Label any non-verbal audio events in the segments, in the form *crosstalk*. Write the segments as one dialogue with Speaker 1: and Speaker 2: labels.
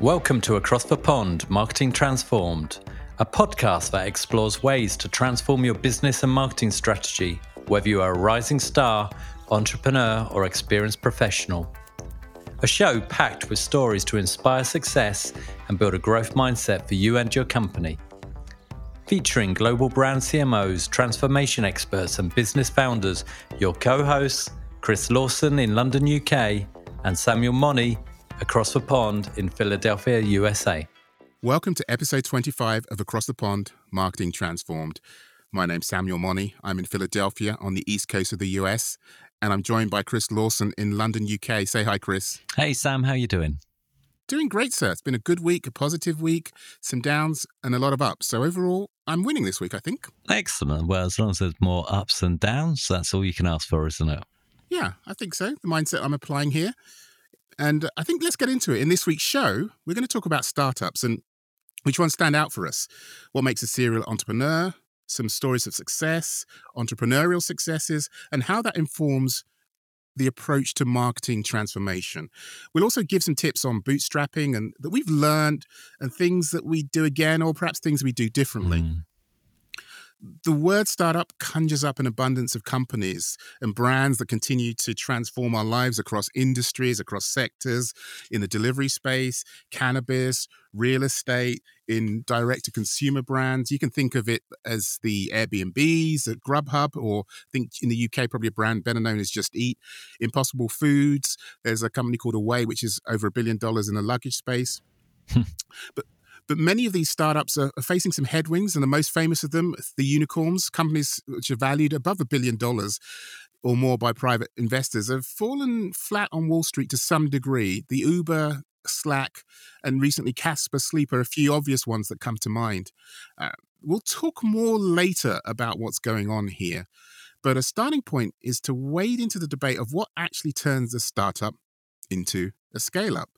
Speaker 1: Welcome to Across the Pond Marketing Transformed, a podcast that explores ways to transform your business and marketing strategy, whether you are a rising star, entrepreneur, or experienced professional. A show packed with stories to inspire success and build a growth mindset for you and your company. Featuring global brand CMOs, transformation experts, and business founders, your co hosts, Chris Lawson in London, UK, and Samuel Money across the pond in Philadelphia, USA.
Speaker 2: Welcome to episode 25 of Across the Pond Marketing Transformed. My name's Samuel Money. I'm in Philadelphia on the east coast of the US, and I'm joined by Chris Lawson in London, UK. Say hi, Chris.
Speaker 1: Hey, Sam, how you doing?
Speaker 2: Doing great, sir. It's been a good week, a positive week, some downs, and a lot of ups. So overall, I'm winning this week, I think.
Speaker 1: Excellent. Well, as long as there's more ups and downs, that's all you can ask for, isn't it?
Speaker 2: Yeah, I think so. The mindset I'm applying here. And I think let's get into it. In this week's show, we're going to talk about startups and which ones stand out for us. What makes a serial entrepreneur, some stories of success, entrepreneurial successes, and how that informs the approach to marketing transformation. We'll also give some tips on bootstrapping and that we've learned and things that we do again or perhaps things we do differently. Mm the word startup conjures up an abundance of companies and brands that continue to transform our lives across industries, across sectors, in the delivery space, cannabis, real estate, in direct to consumer brands. You can think of it as the Airbnbs at Grubhub, or think in the UK, probably a brand better known as Just Eat. Impossible Foods, there's a company called Away, which is over a billion dollars in the luggage space. Hmm. but but many of these startups are, facing some headwinds, and the most famous of them, the unicorns, companies which are valued above a billion dollars or more by private investors, have fallen flat on Wall Street to some degree. The Uber, Slack, and recently Casper Sleep are a few obvious ones that come to mind. Uh, we'll talk more later about what's going on here. But a starting point is to wade into the debate of what actually turns a startup into a scale up.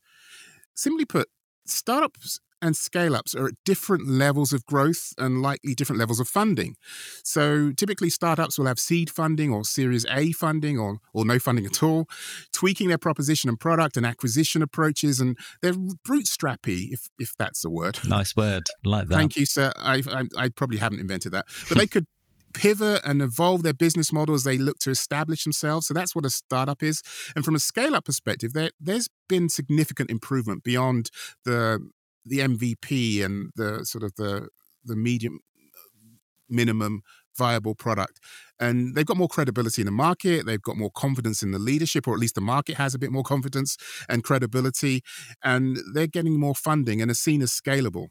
Speaker 2: Simply put, startups and scale ups are at different levels of growth and likely different levels of funding. So typically, startups will have seed funding or Series A funding or, or no funding at all, tweaking their proposition and product and acquisition approaches, and they're bootstrappy, if, if that's a word. *laughs*
Speaker 1: Nice word. Like that.
Speaker 2: Thank you, sir. I, I, I probably haven't invented that. But they *laughs* could pivot and evolve their business model as they look to establish themselves. So that's what a startup is. And from a scale up perspective, there, there's been significant improvement beyond the the MVP and the sort of the the medium minimum viable product. And they've got more credibility in the market. They've got more confidence in the leadership, or at least the market has a bit more confidence and credibility. And they're getting more funding and are seen as scalable.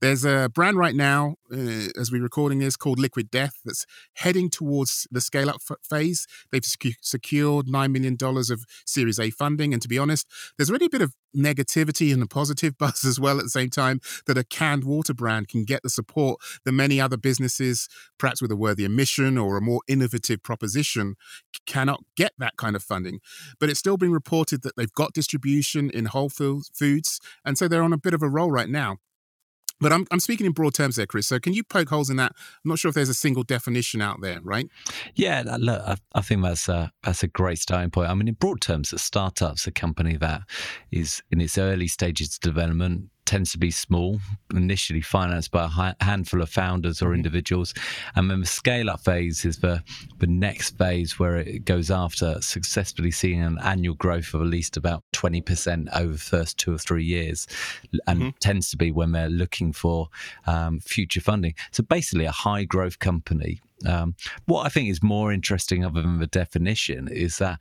Speaker 2: There's a brand right now, uh, as we're recording this, called Liquid Death that's heading towards the scale up f- phase. They've sec- secured $9 million of Series A funding. And to be honest, there's already a bit of negativity and a positive *laughs* buzz as well at the same time that a canned water brand can get the support that many other businesses, perhaps with a worthier mission or a more innovative proposition, cannot get that kind of funding. But it's still being reported that they've got distribution in Whole Foods. And so they're on a bit of a roll right now. But I'm, I'm speaking in broad terms there, Chris. So can you poke holes in that? I'm not sure if there's a single definition out there, right?
Speaker 1: Yeah, look, I, I think that's a, that's a great starting point. I mean, in broad terms, a startup's a company that is in its early stages of development, tends to be small, initially financed by a handful of founders or mm-hmm. individuals. And then the scale up phase is the, the next phase where it goes after successfully seeing an annual growth of at least about 20% over the first two or three years and mm-hmm. tends to be when they're looking for um, future funding. So basically, a high growth company um, what I think is more interesting, other than the definition, is that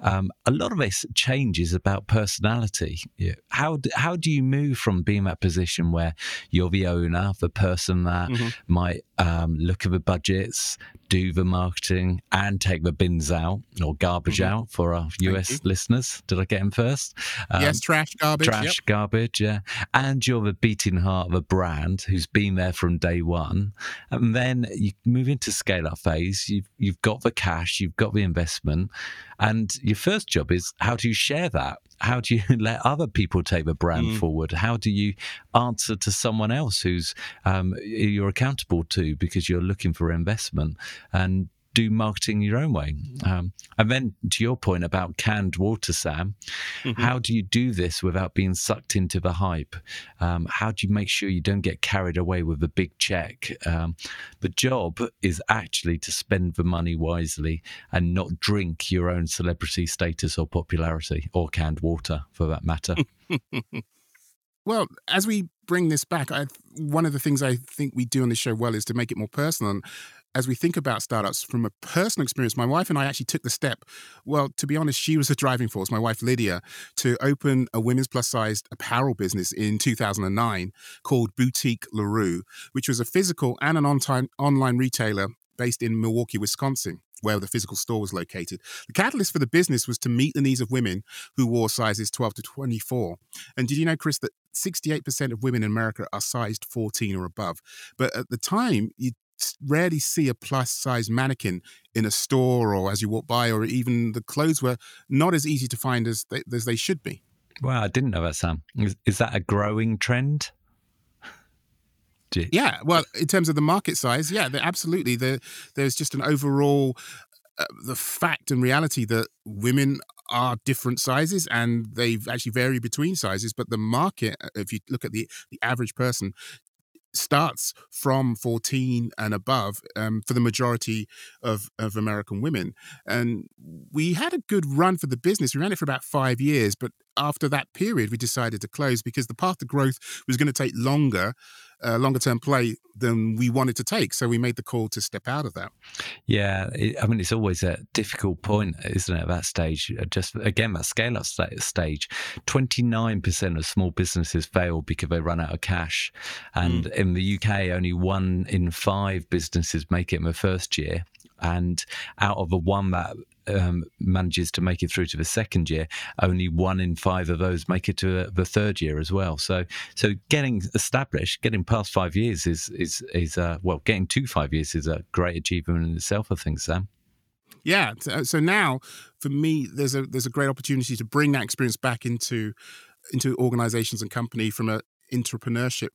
Speaker 1: um, a lot of this change is about personality. How do, how do you move from being that position where you're the owner, the person that mm-hmm. might um, look at the budgets, do the marketing, and take the bins out or garbage mm-hmm. out for our US listeners? Did I get him first?
Speaker 2: yes, um, trash, garbage.
Speaker 1: Trash,
Speaker 2: yep.
Speaker 1: garbage, yeah. And you're the beating heart of a brand who's been there from day one. And then you move into scale up phase, you've you've got the cash, you've got the investment, and your first job is how do you share that? How do you *laughs* let other people take the brand mm. forward? How do you answer to someone else who's um, you're accountable to because you're looking for investment? And do marketing your own way. Um, and then to your point about canned water, Sam, mm-hmm. how do you do this without being sucked into the hype? Um, how do you make sure you don't get carried away with a big check? Um, the job is actually to spend the money wisely and not drink your own celebrity status or popularity or canned water for that matter. *laughs*
Speaker 2: Well, as we bring this back, I, one of the things I think we do on this show well is to make it more personal. And as we think about startups from a personal experience, my wife and I actually took the step. Well, to be honest, she was a driving force, my wife Lydia, to open a women's plus sized apparel business in 2009 called Boutique LaRue, which was a physical and an on-time, online retailer based in Milwaukee, Wisconsin where the physical store was located. The catalyst for the business was to meet the needs of women who wore sizes 12 to 24. And did you know, Chris, that 68% of women in America are sized 14 or above? But at the time, you rarely see a plus size mannequin in a store or as you walk by, or even the clothes were not as easy to find as they, as they should be.
Speaker 1: Wow, I didn't know that, Sam. Is, is that a growing trend? *laughs*
Speaker 2: Yeah, well, in terms of the market size, yeah, absolutely. The, there's just an overall uh, the fact and reality that women are different sizes and they actually vary between sizes but the market uh, if you look at the the average person starts from 14 and above um, for the majority of, of American women. And we had a good run for the business. We ran it for about five years, but after that period, we decided to close because the path to growth was going to take longer, uh, longer term play than we wanted to take. So we made the call to step out of that.
Speaker 1: Yeah, it, I mean, it's always a difficult point, isn't it, at that stage? Uh, just again, that scale up stage, 29% of small businesses fail because they run out of cash. And mm. in the UK, only one in five businesses make it in the first year and out of the one that um, manages to make it through to the second year, only one in five of those make it to the third year as well. So, so getting established, getting past five years is is is uh, well, getting to five years is a great achievement in itself. I think, Sam.
Speaker 2: Yeah. So now, for me, there's a there's a great opportunity to bring that experience back into into organizations and company from a entrepreneurship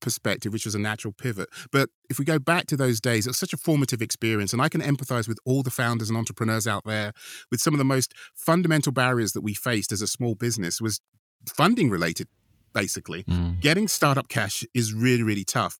Speaker 2: perspective, which was a natural pivot. But if we go back to those days, it was such a formative experience. And I can empathize with all the founders and entrepreneurs out there with some of the most fundamental barriers that we faced as a small business was funding related, basically. Mm. Getting startup cash is really, really tough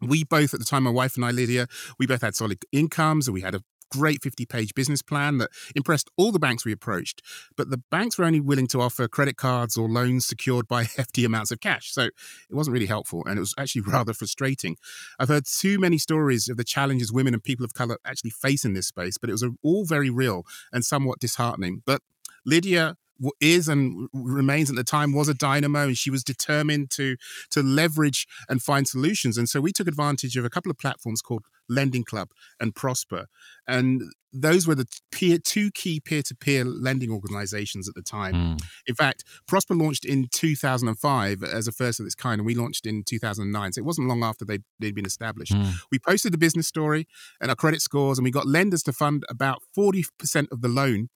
Speaker 2: we both at the time my wife and i lydia we both had solid incomes and we had a great 50 page business plan that impressed all the banks we approached. But the banks were only willing to offer credit cards or loans secured by *laughs* hefty amounts of cash. So it wasn't really helpful. And it was actually *laughs* rather frustrating. I've heard too many stories of the challenges women and people of color actually face in this space, but it was all very real and somewhat disheartening. But Lydia is and remains at the time was a dynamo and she was determined to to leverage and find solutions. And so we took advantage of a couple of platforms called lending club and prosper. And those were the peer, two key peer-to-peer lending organizations at the time. Mm. in fact prosper launched in 2005 as a first of its kind and we launched in 2009 so it wasn't long after they'd, they'd been established. Mm. we posted the business story and our credit scores and we got lenders to fund about 40% of the loan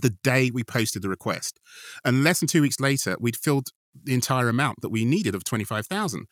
Speaker 2: the day we posted the request. And less than two weeks later, we'd filled the entire amount that we needed of 25,000.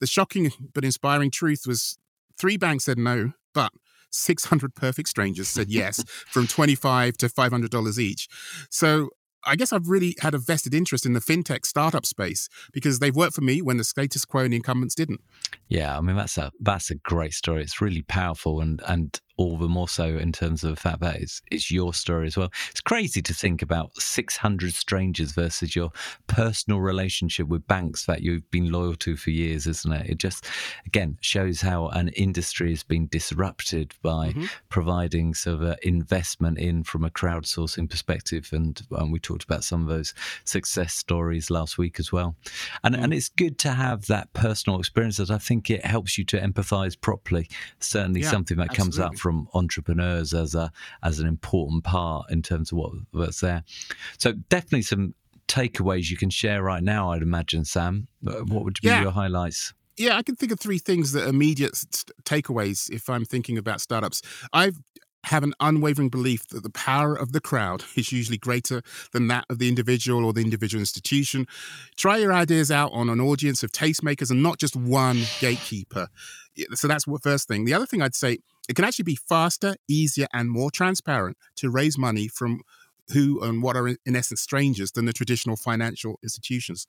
Speaker 2: The shocking but inspiring truth was three banks said no, but 600 perfect strangers said yes *laughs* from 25 to $500 each. So I guess I've really had a vested interest in the fintech startup space because they've worked for me when the status quo and the incumbents didn't.
Speaker 1: Yeah, I mean that's a that's a great story. It's really powerful and and all the more so in terms of the fact that it's, it's your story as well. It's crazy to think about 600 strangers versus your personal relationship with banks that you've been loyal to for years, isn't it? It just, again, shows how an industry has been disrupted by mm-hmm. providing sort of investment in from a crowdsourcing perspective. And, and, we talked about some of those success stories last week as well. And, mm-hmm. and it's good to have that personal experience I think it helps you to empathize properly. Certainly yeah, something that absolutely. comes up from entrepreneurs as a as an important part in terms of what what's there. So definitely some takeaways you can share right now. I'd imagine, Sam. Uh, what would be yeah. your highlights?
Speaker 2: Yeah, I can think of three things that immediate takeaways if I'm thinking about startups. I've have an unwavering belief that the power of the crowd *laughs* is usually greater than that of the individual or the individual institution. Try your ideas out on an audience of tastemakers and not just one gatekeeper. So that's the first thing. The other thing I'd say it can actually be faster, easier, and more transparent to raise money from who and what are in essence strangers than the traditional financial institutions.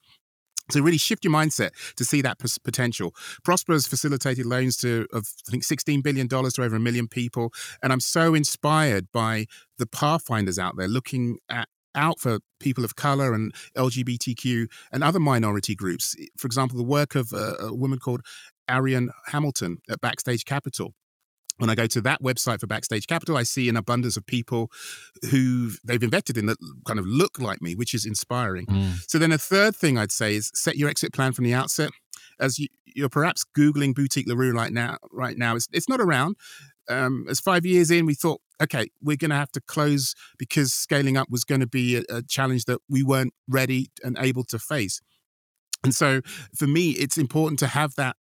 Speaker 2: So really shift your mindset to see that potential. Prosper has facilitated loans to of I think sixteen billion dollars to over a million people, and I'm so inspired by the pathfinders out there looking at out for people of color and LGBTQ and other minority groups. For example, the work of a, a woman called Arlan Hamilton at Backstage Capital when I go to that website for Backstage Capital, I see an abundance of people who they've invested in that kind of look like me, which is inspiring. Mm. So then a third thing I'd say is set your exit plan from the outset. As you, are perhaps googling boutique Larue right now, right now it's it's not around. Um, as five years in, we thought, okay, we're going to have to close because scaling up was going to be a, a challenge that we weren't ready and able to face. And so, for me, it's important to have that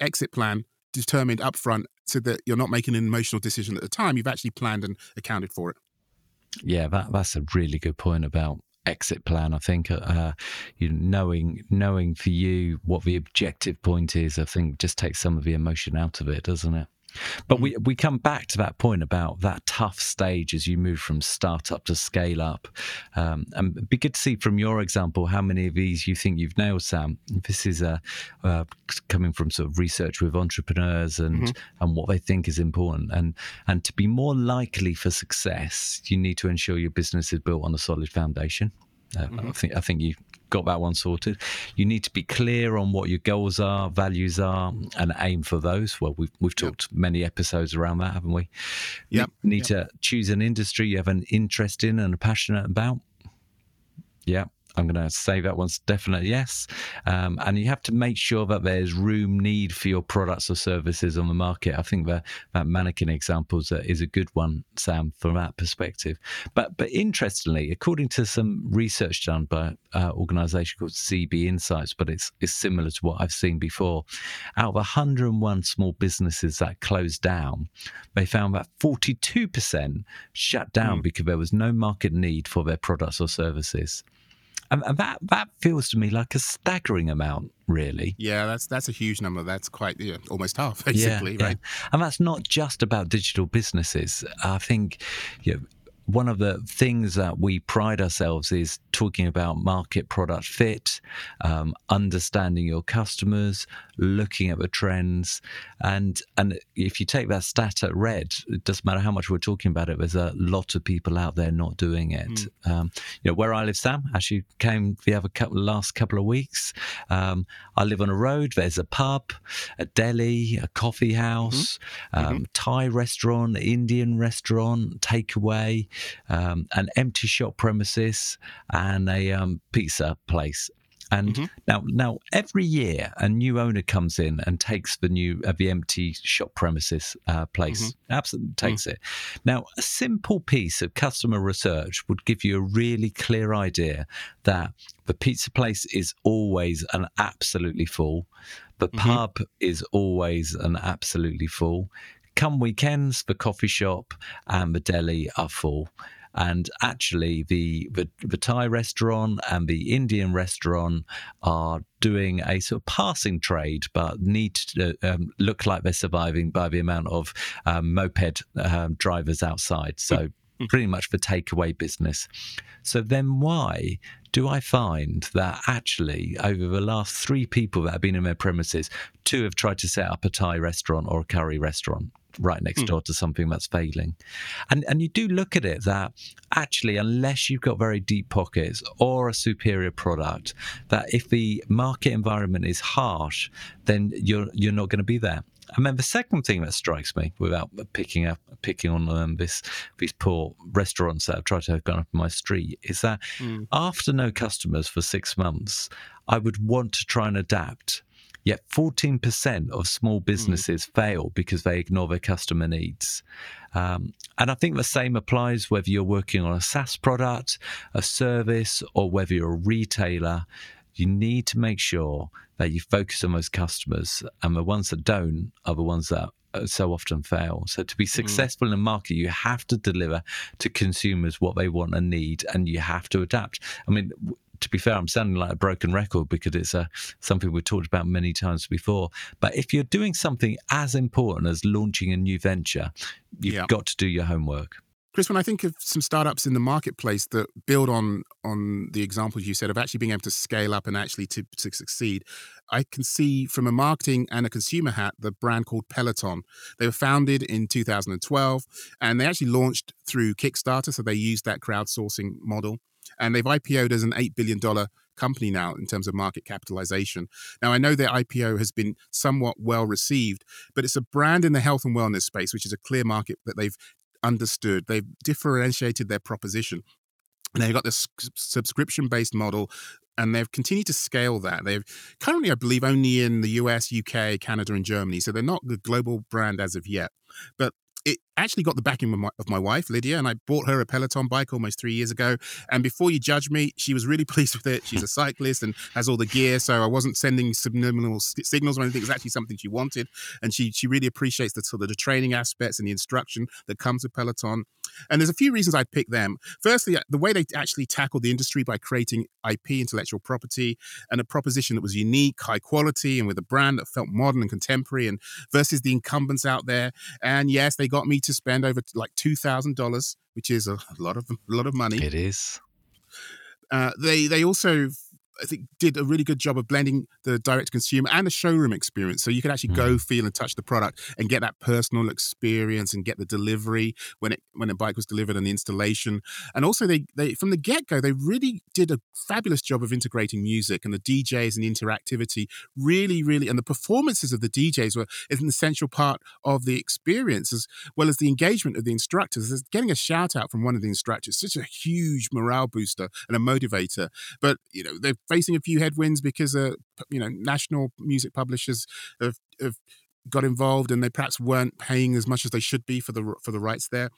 Speaker 2: exit plan determined upfront so that you're not making an emotional decision at the time. You've actually planned and accounted for it.
Speaker 1: Yeah, that, that's a really good point about exit plan. I think uh, you knowing knowing for you what the objective point is. I think just takes some of the emotion out of it, doesn't it? But we, we come back to that point about that tough stage as you move from startup to scale up. Um, and it'd be good to see from your example how many of these you think you've nailed, Sam. This is uh, uh, coming from sort of research with entrepreneurs and, mm-hmm. and what they think is important. And, and to be more likely for success, you need to ensure your business is built on a solid foundation. Uh, mm-hmm. I think I think you got that one sorted. You need to be clear on what your goals are, values are, and aim for those. Well, we've we've talked yep. many episodes around that, haven't we?
Speaker 2: Yeah.
Speaker 1: Need yep. to choose an industry you have an interest in and are passionate about. Yeah. I'm going to say that one's definitely yes. Um, and you have to make sure that there's room need for your products or services on the market. I think that that mannequin example is a good one, Sam, from that perspective. But but interestingly, according to some research done by an uh, organisation called CB Insights, but it's it's similar to what I've seen before. Out of 101 small businesses that closed down, they found that 42% shut down mm. because there was no market need for their products or services. And, that that feels to me like a staggering amount, really.
Speaker 2: Yeah, that's that's a huge number. That's quite yeah, almost half, *laughs* basically, yeah, right?
Speaker 1: Yeah. And that's not just about digital businesses. I think you know, one of the things that we pride ourselves is talking about market product fit, um, understanding your customers, looking at the trends, and and if you take that stat at red, it doesn't matter how much we're talking about it. There's a lot of people out there not doing it. Mm. Um, you know, where I live, Sam, actually came the other couple last couple of weeks. Um, I live on a road. There's a pub, a deli, a coffee house, mm-hmm. Um, mm-hmm. Thai restaurant, Indian restaurant, takeaway um, an empty shop premises, and a um, pizza place. And mm-hmm. now, now every year, a new owner comes in and takes the new uh, the empty shop premises uh, place. Mm-hmm. Absolutely mm. takes mm-hmm. it. Now, a simple piece of customer research would give you a really clear idea that the pizza place is always an absolutely full. The mm-hmm. pub is always an absolutely full. Come weekends, the coffee shop and the deli are full. And actually, the, the, the Thai restaurant and the Indian restaurant are doing a sort of passing trade, but need to um, look like they're surviving by the amount of um, moped um, drivers outside. So hmm. pretty much for takeaway business. So then why do I find that actually over the last three people that have been in their premises, two have tried to set up a Thai restaurant or a curry restaurant? Right next mm. door to something that's failing. And and you do look at it that actually, unless you've got very deep pockets or a superior product, that if the market environment is harsh, then you're you're not going to be there. And then the second thing that strikes me, without picking up picking on um, this these poor restaurants that I've tried to have gone up my street, is that mm. after no customers for six months, I would want to try and adapt Yet 14% of small hmm. businesses mm. fail because they ignore their customer needs. Um, and I think the same applies whether you're working on a SaaS product, a service, or whether you're a retailer. You need to make sure that you focus on those customers, and the ones that don't are the ones that uh, so often fail. So to be hmm. successful mm. in a market, you have to deliver to consumers what they want and need, and you have to adapt. I mean, to be fair, I'm sounding like a broken record because it's uh, something we've talked about many times before. But if you're doing something as important as launching a new venture, you've yeah. got to do your homework.
Speaker 2: Chris, when I think of some startups in the marketplace that build on on the examples you said of actually being able to scale up and actually to, to succeed, I can see from a marketing and a consumer hat the brand called Peloton. They were founded in 2012 and they actually launched through Kickstarter, so they used that crowdsourcing model. And they've IPO'd as an $8 billion company now in terms of market capitalization. Now, I know their IPO has been somewhat well received, but it's a brand in the health and wellness space, which is a clear market that they've understood. They've differentiated their proposition. Now they've got this subscription based model and they've continued to scale that. They've currently, I believe, only in the US, UK, Canada, and Germany. So they're not the global brand as of yet. But it actually got the backing of my, of my, wife, Lydia, and I bought her a Peloton bike almost three years ago. And before you judge me, she was really *laughs* pleased with it. She's a cyclist and has all the gear, so I wasn't sending subliminal signals or anything. It was actually something she wanted, and she she really appreciates the sort of the training aspects and the instruction that comes with Peloton. And there's a few reasons I'd pick them. Firstly, uh, the way they actually tackled the industry by creating IP, intellectual property, and a proposition that was unique, high quality, and with a brand that felt modern and contemporary, and versus the incumbents out there. And yes, they got me to spend over like two thousand dollars, which is a lot of a lot of money.
Speaker 1: It is.
Speaker 2: Uh, they they also I think did a really good job of blending the direct consumer and the showroom experience. So you could actually mm. go feel and touch the product and get that personal experience and get the delivery when it when a bike was delivered and the installation. And also they they from the get go they really did a fabulous job of integrating music and the DJs and the interactivity. Really, really, and the performances of the DJs were an essential part of the experience as well as the engagement of the instructors. There's getting a shout out from one of the instructors, such a huge morale booster and a motivator. But you know they've facing a few headwinds because uh, you know national music publishers have, have got involved and they perhaps weren't paying as much as they should be for the for the rights there.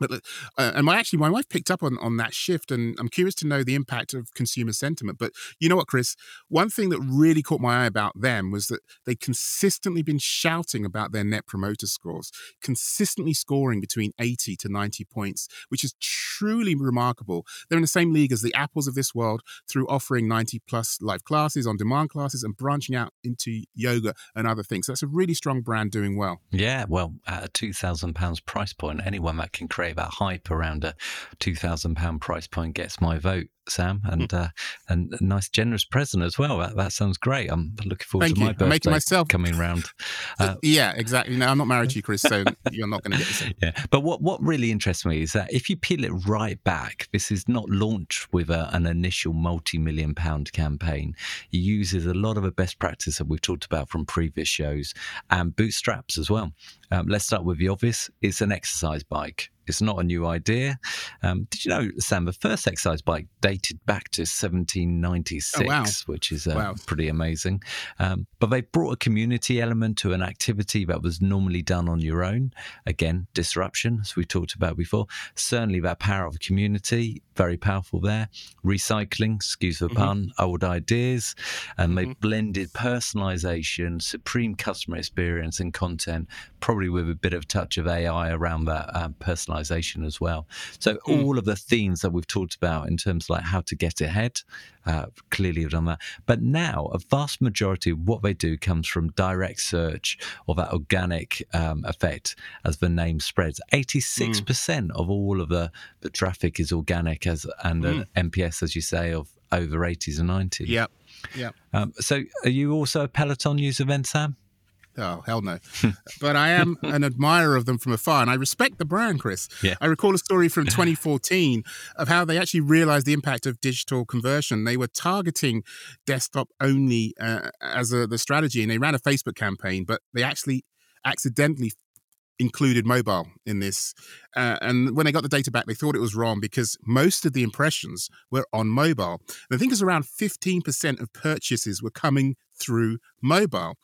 Speaker 2: But uh, and my actually my wife picked up on on that shift, and I'm curious to know the impact of consumer sentiment. But you know what, Chris? One thing that really caught my eye about them was that they consistently been shouting about their net promoter scores, consistently scoring between 80 to 90 points, which is truly remarkable. They're in the same league as the Apples of this world through offering 90 plus live classes, on demand classes, and branching out into yoga and other things. So that's a really strong brand doing well.
Speaker 1: Yeah, well, at a two thousand pounds price point, anyone that can create that hype around a two thousand pound price point gets my vote. Sam, and mm. uh, and a nice generous present as well. That, that sounds great. I'm looking forward
Speaker 2: Thank
Speaker 1: to
Speaker 2: you.
Speaker 1: my birthday
Speaker 2: making myself
Speaker 1: coming round.
Speaker 2: Uh, yeah, exactly. No, I'm not married to you, Chris, so *laughs* you're not going to get same.
Speaker 1: Yeah, but what what really interests me is that if you peel it right back, this is not launched with a, an initial multi-million pound campaign. It uses a lot of the best practice that we've talked about from previous shows and bootstraps as well. Um, let's start with the obvious. It's an exercise bike. It's not a new idea. Um, did you know, Sam, the first exercise bike dated back to 1796, oh, wow. which is uh, wow. pretty amazing. Um, but they brought a community element to an activity that was normally done on your own. Again, disruption, as we talked about before. Certainly, that power of community, very powerful there. Recycling, excuse the mm-hmm. pun, old ideas. And mm-hmm. they blended personalization, supreme customer experience, and content, probably with a bit of touch of AI around that um, personalization as well. So mm. all of the themes that we've talked about in terms of like how to get ahead, uh, clearly have done that. But now a vast majority of what they do comes from direct search or that organic um, effect as the name spreads. 86% mm. of all of the, the traffic is organic as and mm. an NPS, as you say, of over 80s and 90s.
Speaker 2: Yep. Yeah. Um,
Speaker 1: so, are you also a Peloton user then, Sam?
Speaker 2: Oh, hell no. *laughs* but I am an admirer of them from afar, and I respect the brand, Chris.
Speaker 1: Yeah.
Speaker 2: I recall a story from *laughs* 2014 of how they actually realized the impact of digital conversion. They were targeting desktop only uh, as a, the strategy, and they ran a Facebook campaign, but they actually accidentally included mobile in this. Uh, and when they got the data back, they thought it was wrong because most of the impressions were on mobile. And I think it's around 15% of purchases were coming through mobile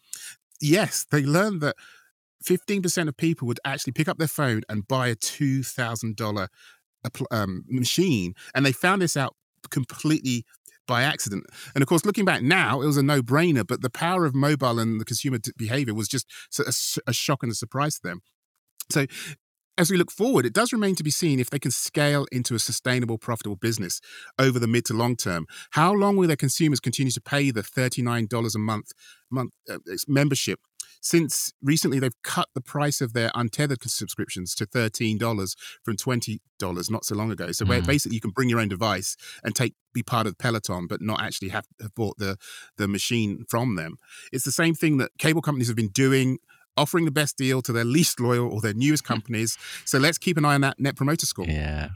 Speaker 2: yes, they learned that 15% of people would actually pick up their phone and buy a $2,000 um, machine. And they found this out completely by accident. And of course, looking back now, it was a no brainer, but the power of mobile and the consumer behavior was just a, a shock and a surprise to them. So as we look forward, it does remain to be seen if they can scale into a sustainable, profitable business over the mid to long term. How long will their consumers continue to pay the $39 a month, month uh, membership? Since recently they've cut the price of their untethered subscriptions to $13 from $20 not so long ago. So mm. basically you can bring your own device and take be part of Peloton, but not actually have, have bought the, the machine from them. It's the same thing that cable companies have been doing offering the best deal to their least loyal or their newest hmm. companies. So let's keep an eye on that net promoter score.
Speaker 1: Yeah.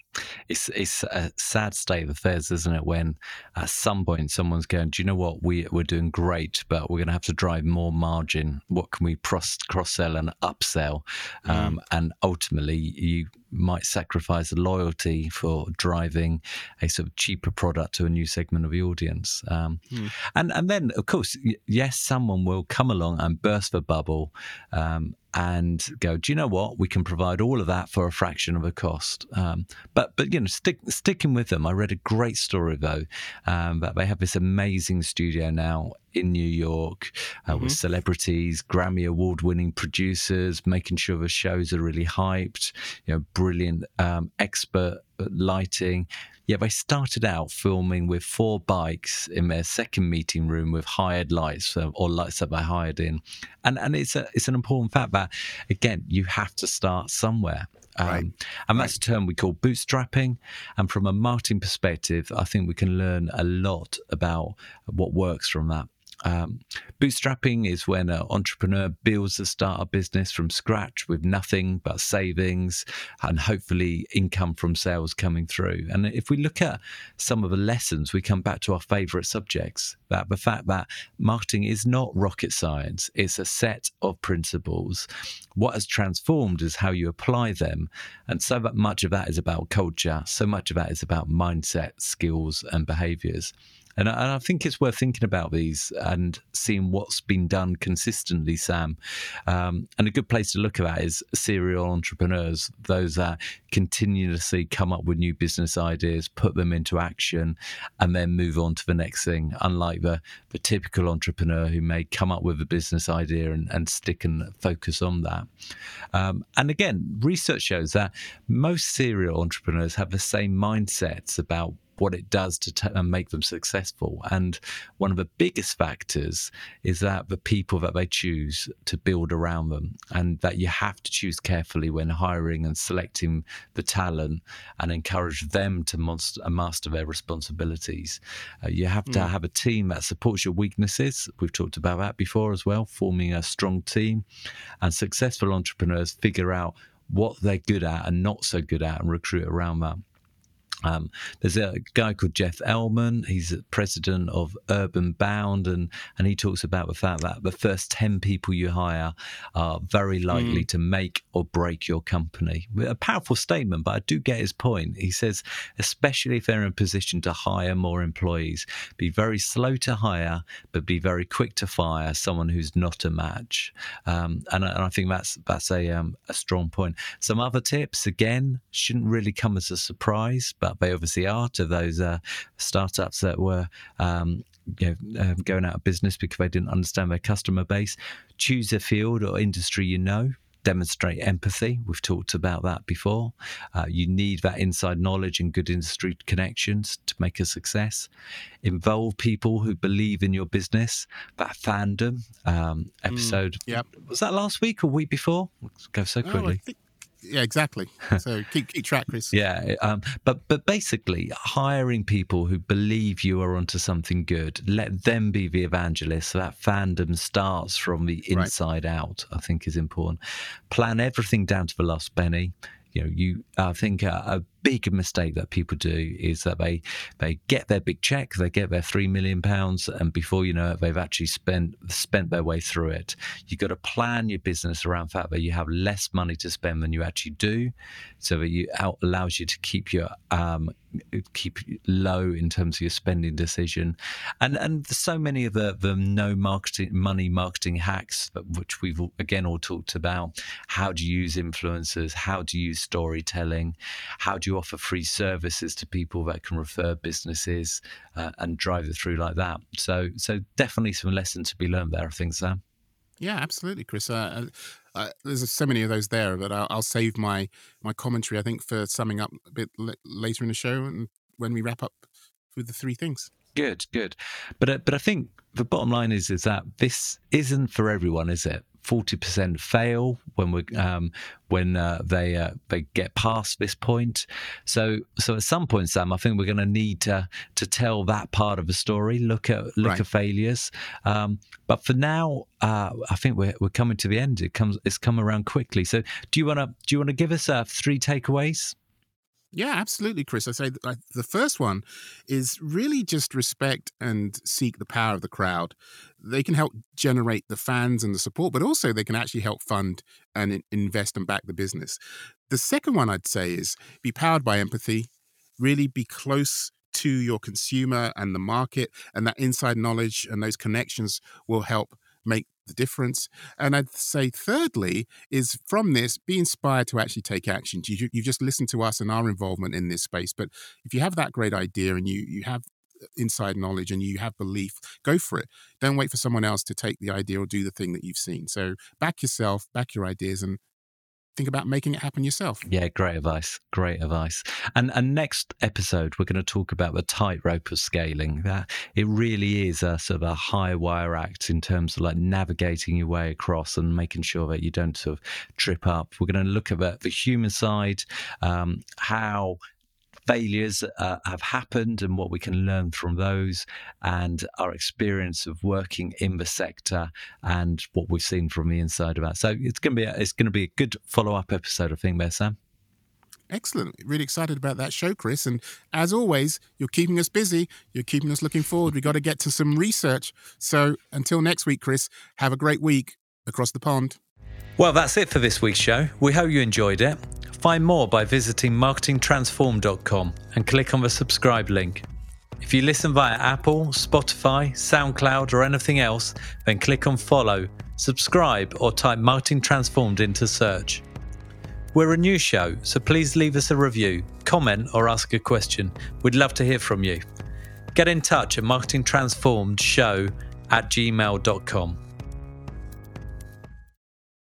Speaker 1: It's it's a sad state of affairs, isn't it? When at some point someone's going, Do you know what? We we're doing great, but we're gonna have to drive more margin. What can we cross cross sell and upsell? Mm. Um, and ultimately you might sacrifice loyalty for driving a sort of cheaper product to a new segment of the audience. Um, mm. And and then of course, yes, someone will come along and burst the bubble um, and go, do you know what? We can provide all of that for a fraction of a cost. Um, but but you know, stick, sticking with them. I read a great story though um, that they have this amazing studio now in New York uh, mm-hmm. with celebrities, Grammy award winning producers, making sure the shows are really hyped. You know, brilliant um, expert lighting. Yeah, they started out filming with four bikes in their second meeting room with hired lights or lights that they hired in, and and it's a it's an important fact that again you have to start somewhere. Um, right. And that's right. a term we call bootstrapping. And from a marketing perspective, I think we can learn a lot about what works from that. Um, bootstrapping is when an entrepreneur builds a startup business from scratch with nothing but savings and hopefully income from sales coming through. And if we look at some of the lessons, we come back to our favorite subjects that the fact that marketing is not rocket science, it's a set of principles. What has transformed is how you apply them. And so much of that is about culture, so much of that is about mindset, skills, and behaviors. And I, and I, think it's worth thinking about these and seeing what's been done consistently, Sam. Um, and a good place to look at that is serial entrepreneurs, those that continuously come up with new business ideas, put them into action, and then move on to the next thing. Unlike the, the typical entrepreneur who may come up with a business idea and, and stick and focus on that. Um, and again, research shows that most serial entrepreneurs have the same mindsets about what it does to t- uh, make them successful. And one of the biggest factors is that the people that they choose to build around them, and that you have to choose carefully when hiring and selecting the talent and encourage them to monster, uh, master their responsibilities. Uh, you have to mm. have a team that supports your weaknesses. We've talked about that before as well, forming a strong team. And successful entrepreneurs figure out what they're good at and not so good at and recruit around that. Um, there's a guy called Jeff Elman. He's president of Urban Bound, and, and he talks about the fact that the first 10 people you hire are very likely mm. to make or break your company. A powerful statement, but I do get his point. He says, especially if they're in a position to hire more employees, be very slow to hire, but be very quick to fire someone who's not a match. Um, and, and, I think that's that's a, um, a strong point. Some other tips, again, shouldn't really come as a surprise, but they obviously are to those uh, startups that were um, you know, um, going out of business because they didn't understand their customer base. Choose a field or industry you know. Demonstrate empathy. We've talked about that before. Uh, you need that inside knowledge and good industry connections to make a success. Involve people who believe in your business. That fandom um, mm, episode. Mm,
Speaker 2: yep.
Speaker 1: Was that last week or week before? Let's go so quickly.
Speaker 2: Oh, yeah, exactly. *laughs* So keep keep track, Chris.
Speaker 1: yeah, um, but but basically, hiring people who believe you are onto something good, let them be the evangelists. So that fandom starts from the inside right. out. I think is important. Plan everything down to the last penny you know, you I think a, big mistake that people do is that they they get their big check, they get their three million pounds, and before you know it, they've actually spent spent their way through it. You've got to plan your business around the fact that you have less money to spend than you actually do, so that you out, allows you to keep your um, keep low in terms of your spending decision, and and so many of the the no marketing money marketing hacks which we've again all talked about. How do you use influencers? How do you use storytelling? How do you offer free services to people that can refer businesses uh, and drive it through like that? So, so definitely some lessons to be learned there, I think, Sam.
Speaker 2: Yeah, absolutely, Chris. Uh, uh, uh there's so many of those there, but I'll, I'll, save my my commentary. I think for summing up a bit l- later in the show, and when we wrap up with the three things.
Speaker 1: Good, good. But uh, but I think the bottom line is is that this isn't for everyone, is it? Forty percent fail when we um, when uh, they uh, they get past this point. So so at some point, Sam, I think we're going to need to to tell that part of the story. Look at look right. at failures. Um, but for now, uh, I think we're we're coming to the end. It comes it's come around quickly. So do you want to do you want to give us uh, three takeaways?
Speaker 2: Yeah, absolutely, Chris. I say the first one is really just respect and seek the power of the crowd. They can help generate the fans and the support, but also they can actually help fund and invest and back the business. The second one I'd say is be powered by empathy, really be close to your consumer and the market, and that inside knowledge and those connections will help make the difference. And I'd say, thirdly, is from this, be inspired to actually take action. You, you've just listened to us and our involvement in this space. But if you have that great idea and you, you have uh, inside knowledge and you have belief, go for it. Don't wait for someone else to take the idea or do the thing that you've seen. So back yourself, back your ideas, and think about making it happen yourself.
Speaker 1: Yeah, great advice. Great advice. And and next episode we're going to talk about the tightrope of scaling. That it really is a sort of a high wire act in terms of like navigating your way across and making sure that you don't sort of trip up. We're going to look at the, the human side, um, how failures uh, have happened and what we can learn from those, and our experience of working in the sector and what we've seen from the inside of that. So it's going to be a, it's going to be a good follow up episode, I think, there, Sam.
Speaker 2: Excellent. Really excited about that show, Chris. And as always, you're keeping us busy. You're keeping us looking forward. We've got to get to some research. So until next week, Chris, have a great week across the pond.
Speaker 1: Well, that's it for this week's show. We hope you enjoyed it. Find more by visiting marketingtransform.com and click on the subscribe link. If you listen via Apple, Spotify, SoundCloud, or anything else, then click on follow, subscribe, or type Marketing Transformed into search. We're a new show, so please leave us a review, comment, or ask a question. We'd love to hear from you. Get in touch at marketingtransformedshow at gmail.com.